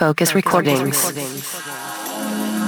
Focus Recordings. Focus Recordings.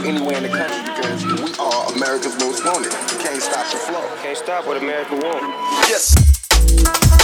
go anywhere in the country because we are America's most wanted. Can't stop the flow. Can't stop what America wants. Yes.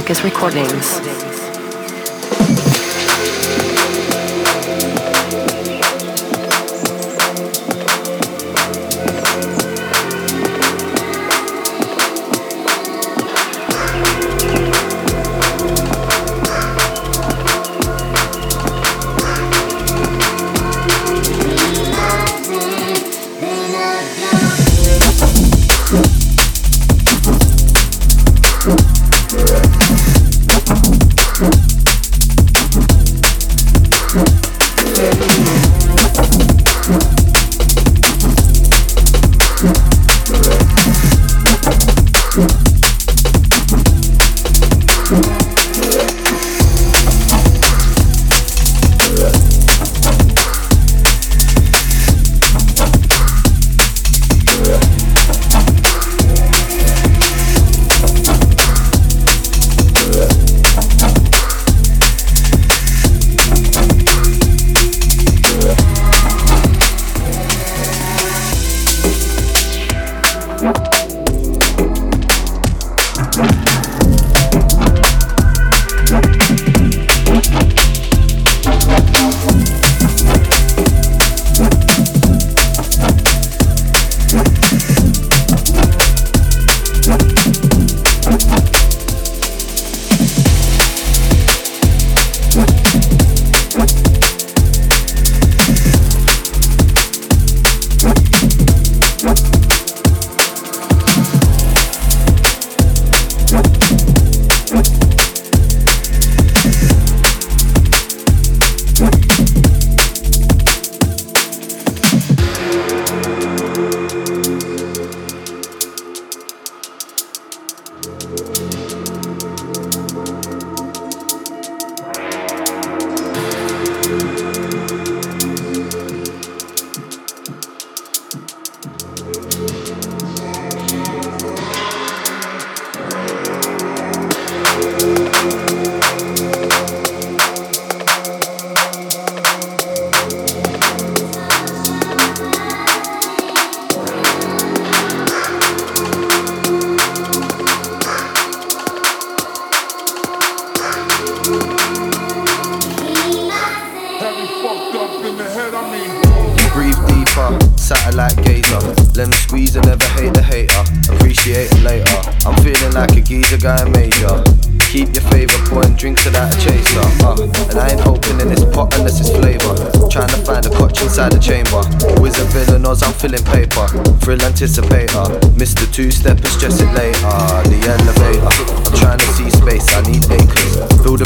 Focus Recordings.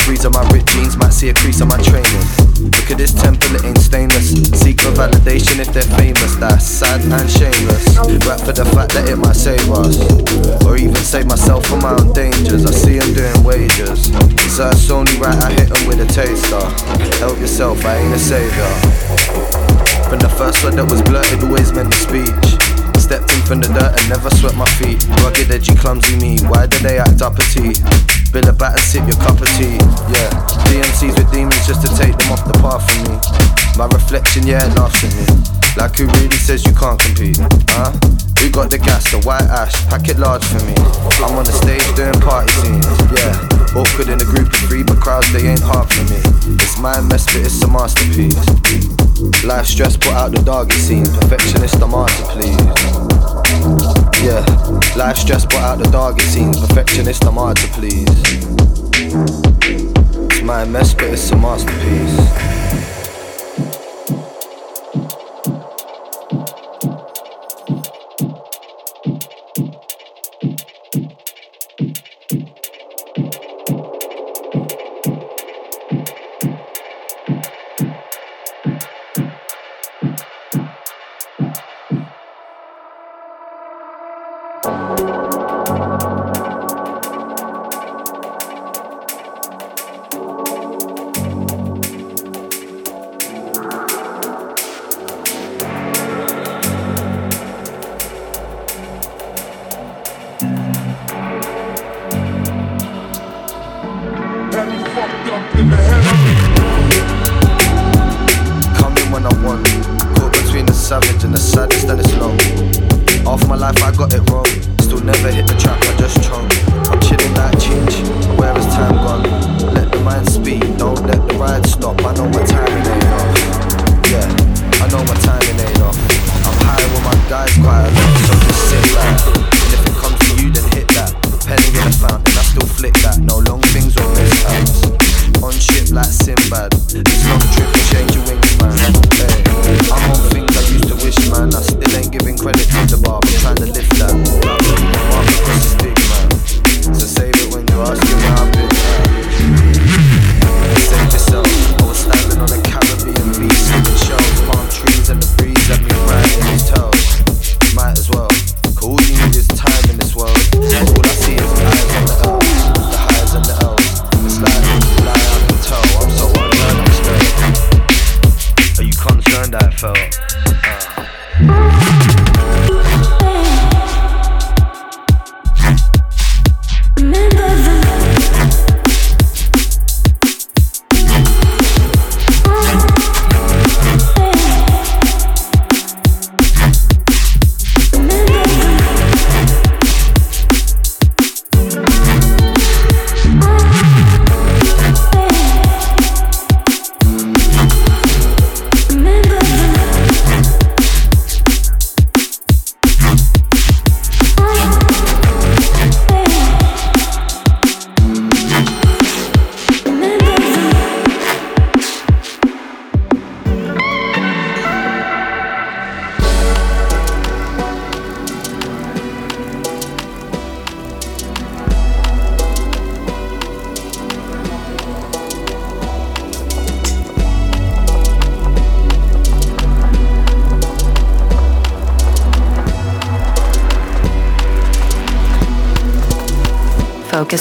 Breeze of my ripped jeans, might see a crease on my training. Look at this temple, it ain't stainless. Seek for validation if they're famous. That's sad and shameless. Rap for the fact that it might save us. Or even save myself from my own dangers. I see them doing wages. So it's only right I hit them with a taster. Help yourself, I ain't a savior. From the first word that was blurted, always meant the speech. Stepped in from the dirt and never swept my feet. Rugged, edgy, clumsy me. Why do they act up a tea? Bill a bat and sip your cup of tea. Yeah, DMCs with demons just to take them off the path for me. My reflection, yeah, laughs at me. Like who really says you can't compete? Huh? Who got the gas, the white ash? Pack it large for me. I'm on the stage doing party scenes. Yeah, awkward in a group of three, but crowds they ain't hard for me. It's my mess, but it's a masterpiece. Life stress put out the doggy scene. Perfectionist, I'm hard to please. Yeah, life stress put out the doggy scene. Perfectionist, I'm hard to please. It's my mess, but it's a masterpiece.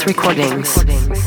Recordings.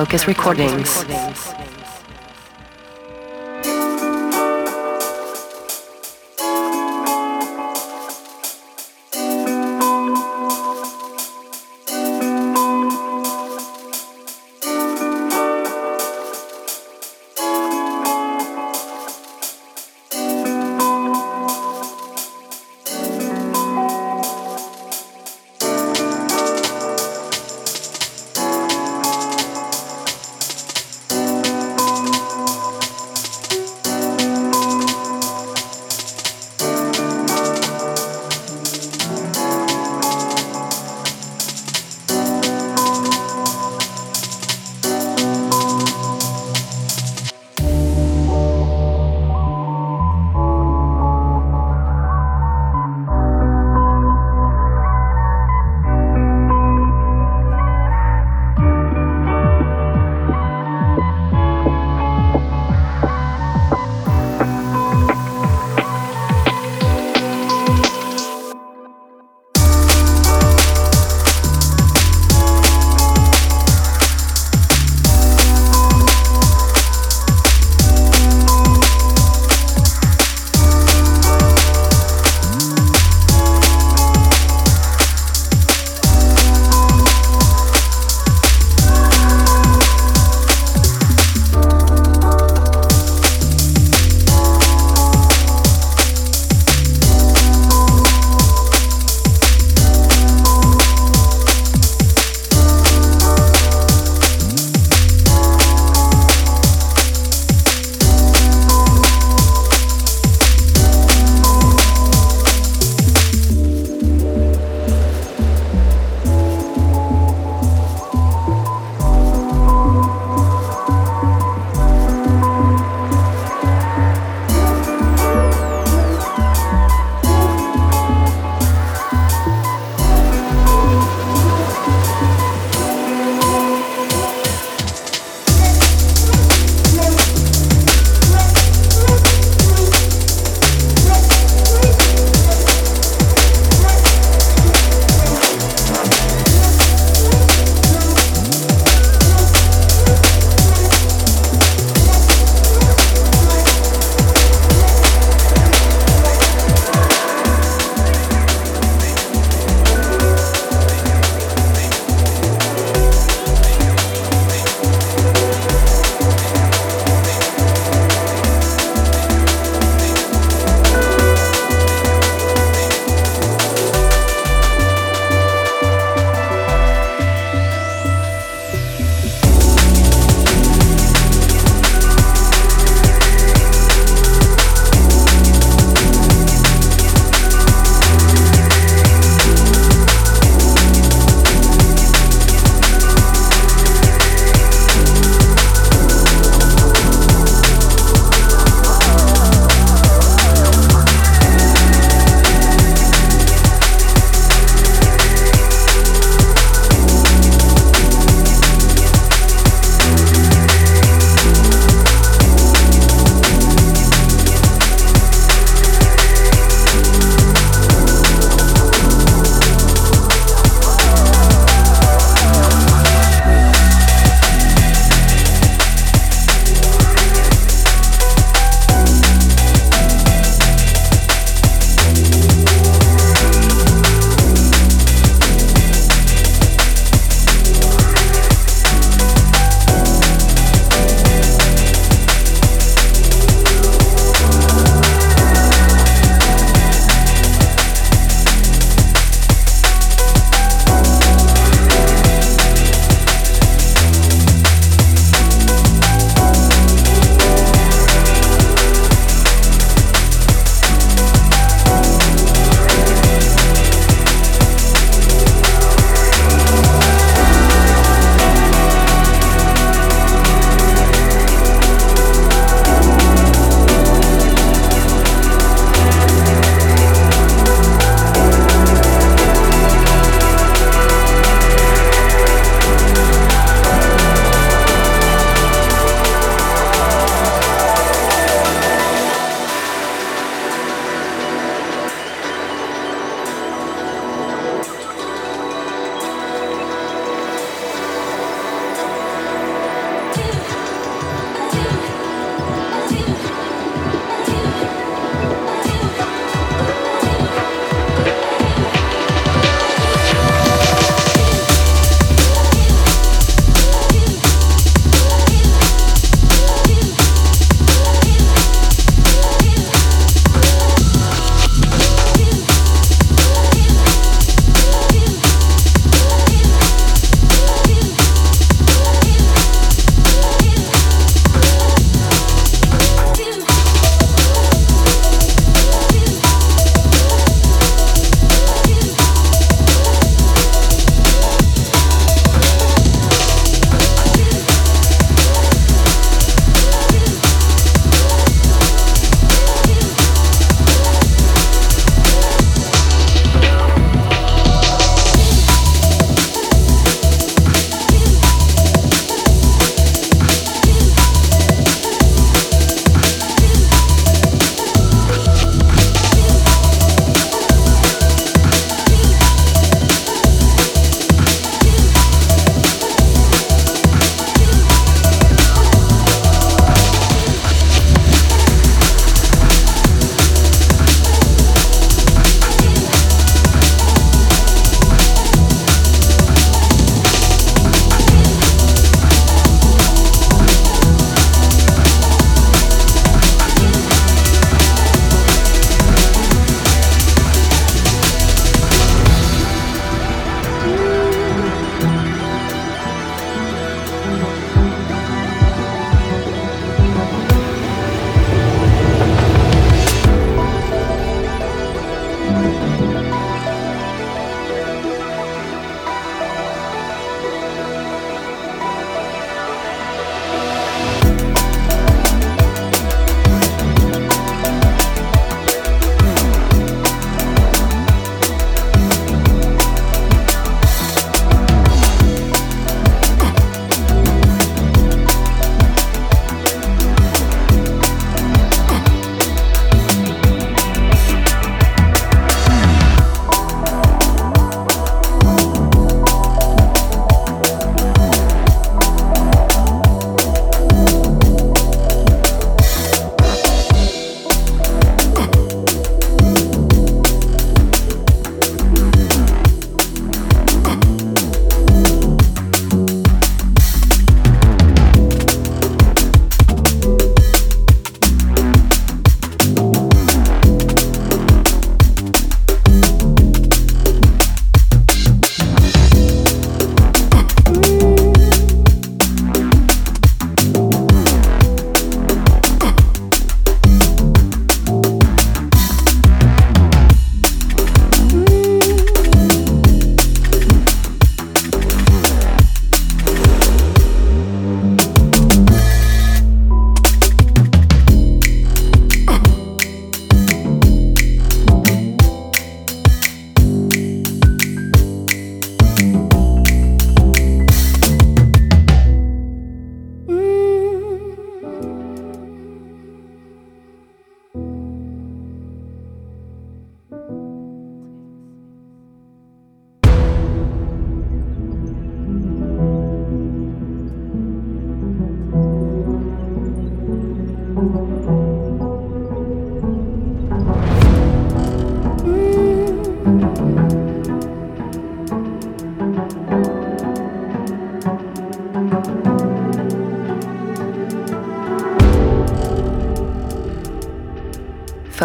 Focus Recordings.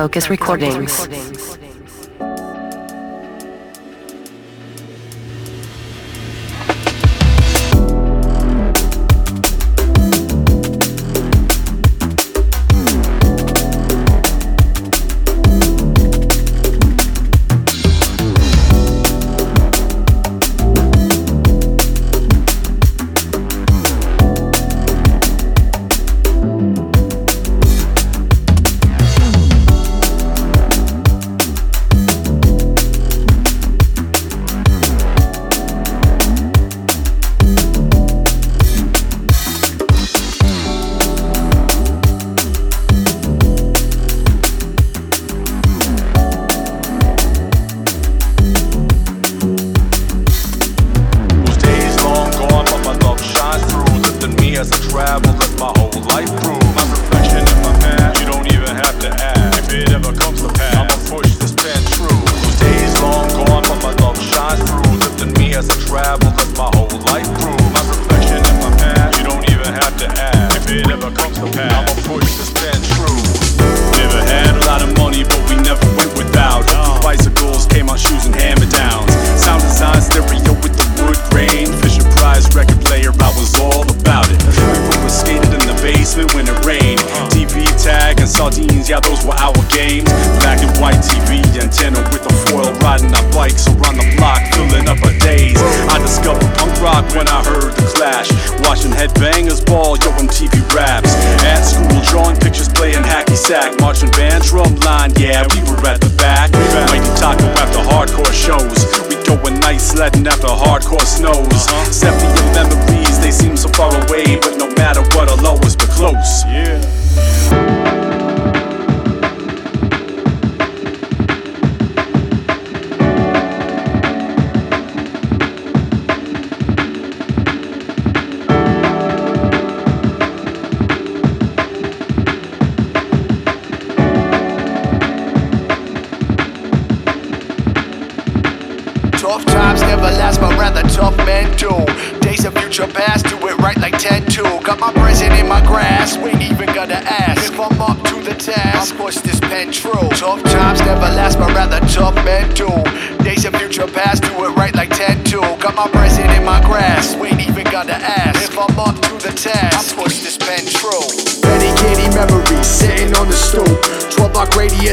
Focus Recordings.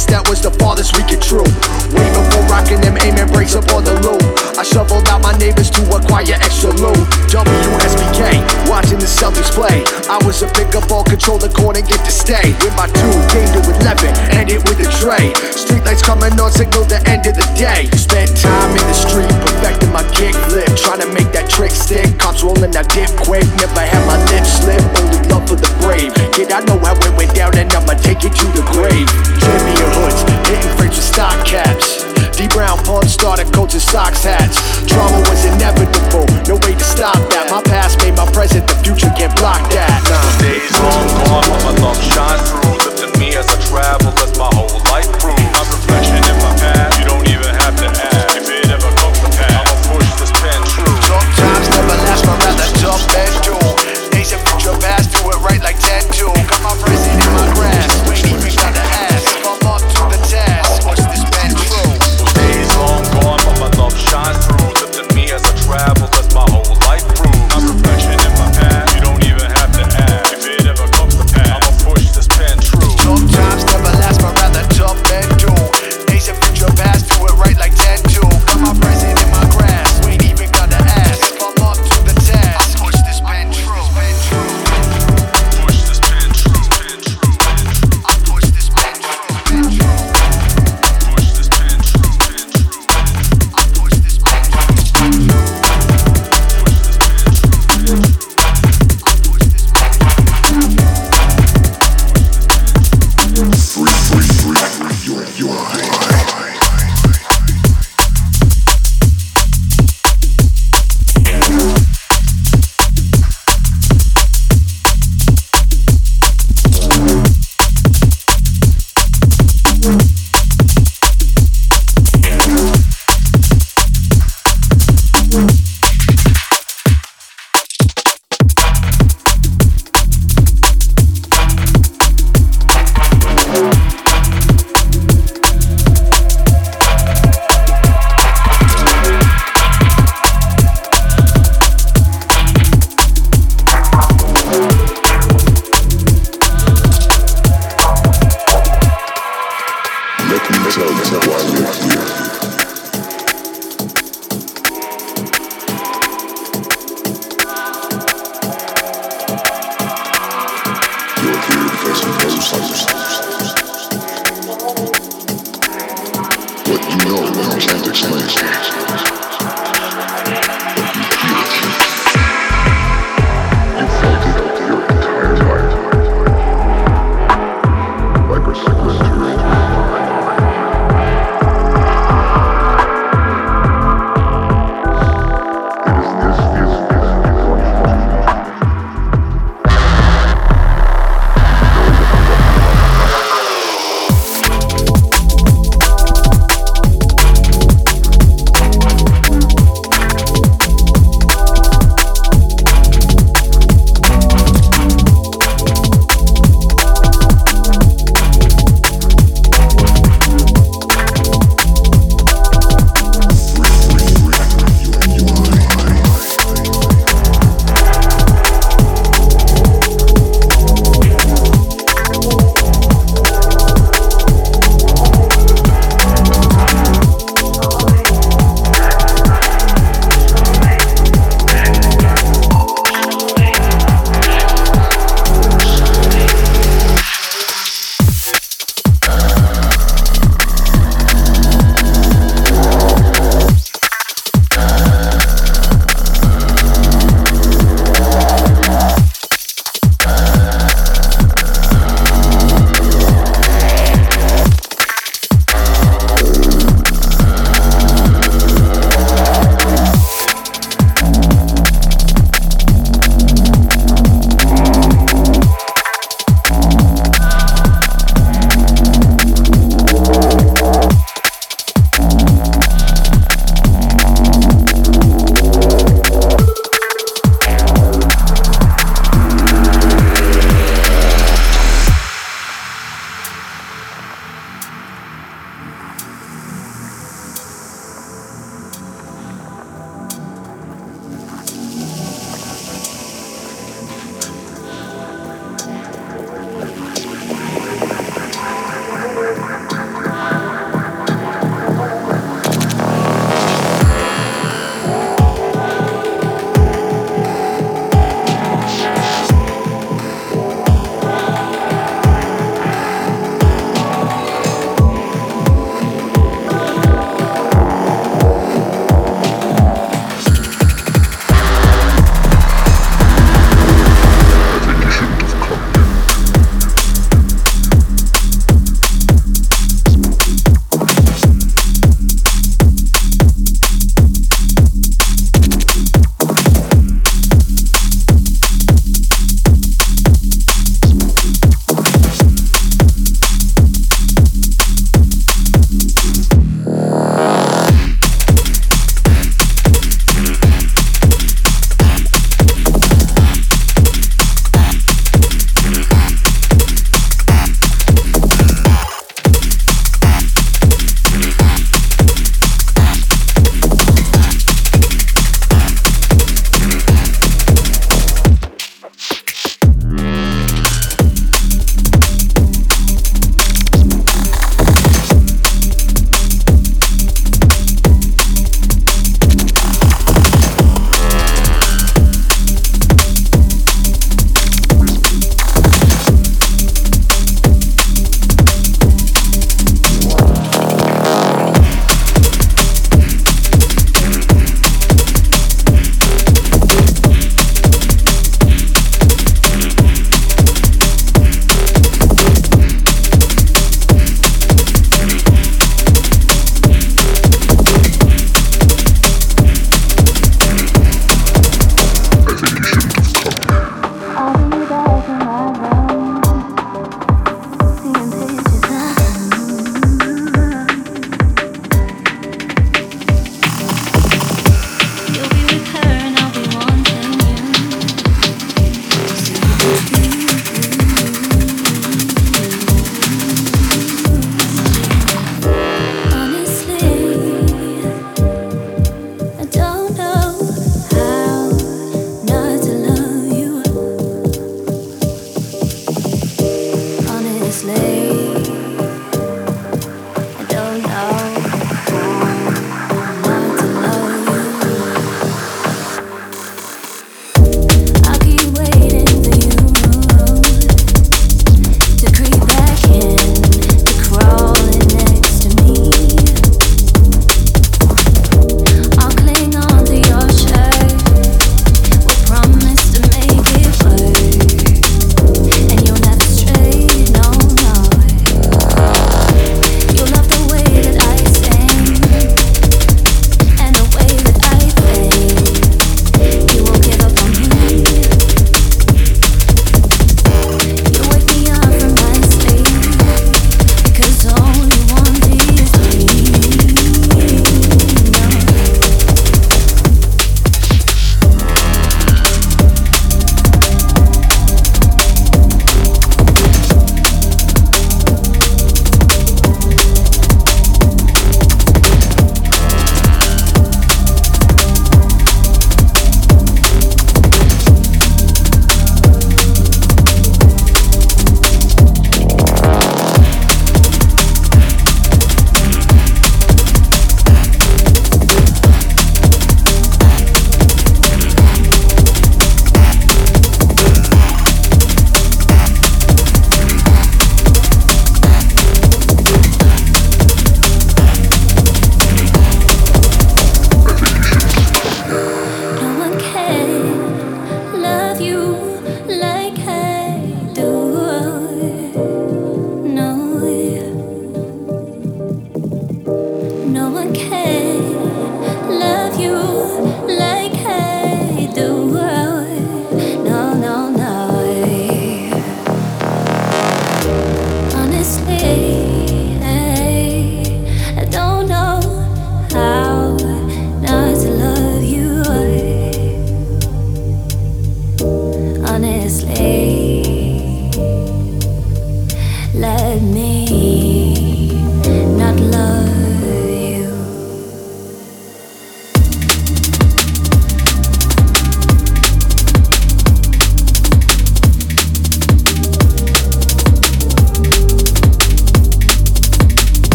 guess that was the farthest we could true. Way before rocking them aiming breaks up on the loop. I shoveled out my neighbors to acquire extra loot. Double Celtics play. I was a bigger ball controller, and get to stay. With my two, came to 11, ended with a tray. Streetlights coming on, signal the end of the day. Spent time in the street, perfecting my kick flip. Trying to make that trick stick. Cops rolling that dip quick. Never had my lips slip, only love for the brave. Kid, I know how it went down, and I'ma take it to the grave. Champion hoods, hitting frames with stock caps. D Brown, Pawn Starter, coaches, socks, hats. Trauma was inevitable, no way to stop that. My past made my present, the future can't block that. Nah. Days long gone, but my love shines through. Looked me as I travel, As my whole life through.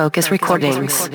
Focus Recordings.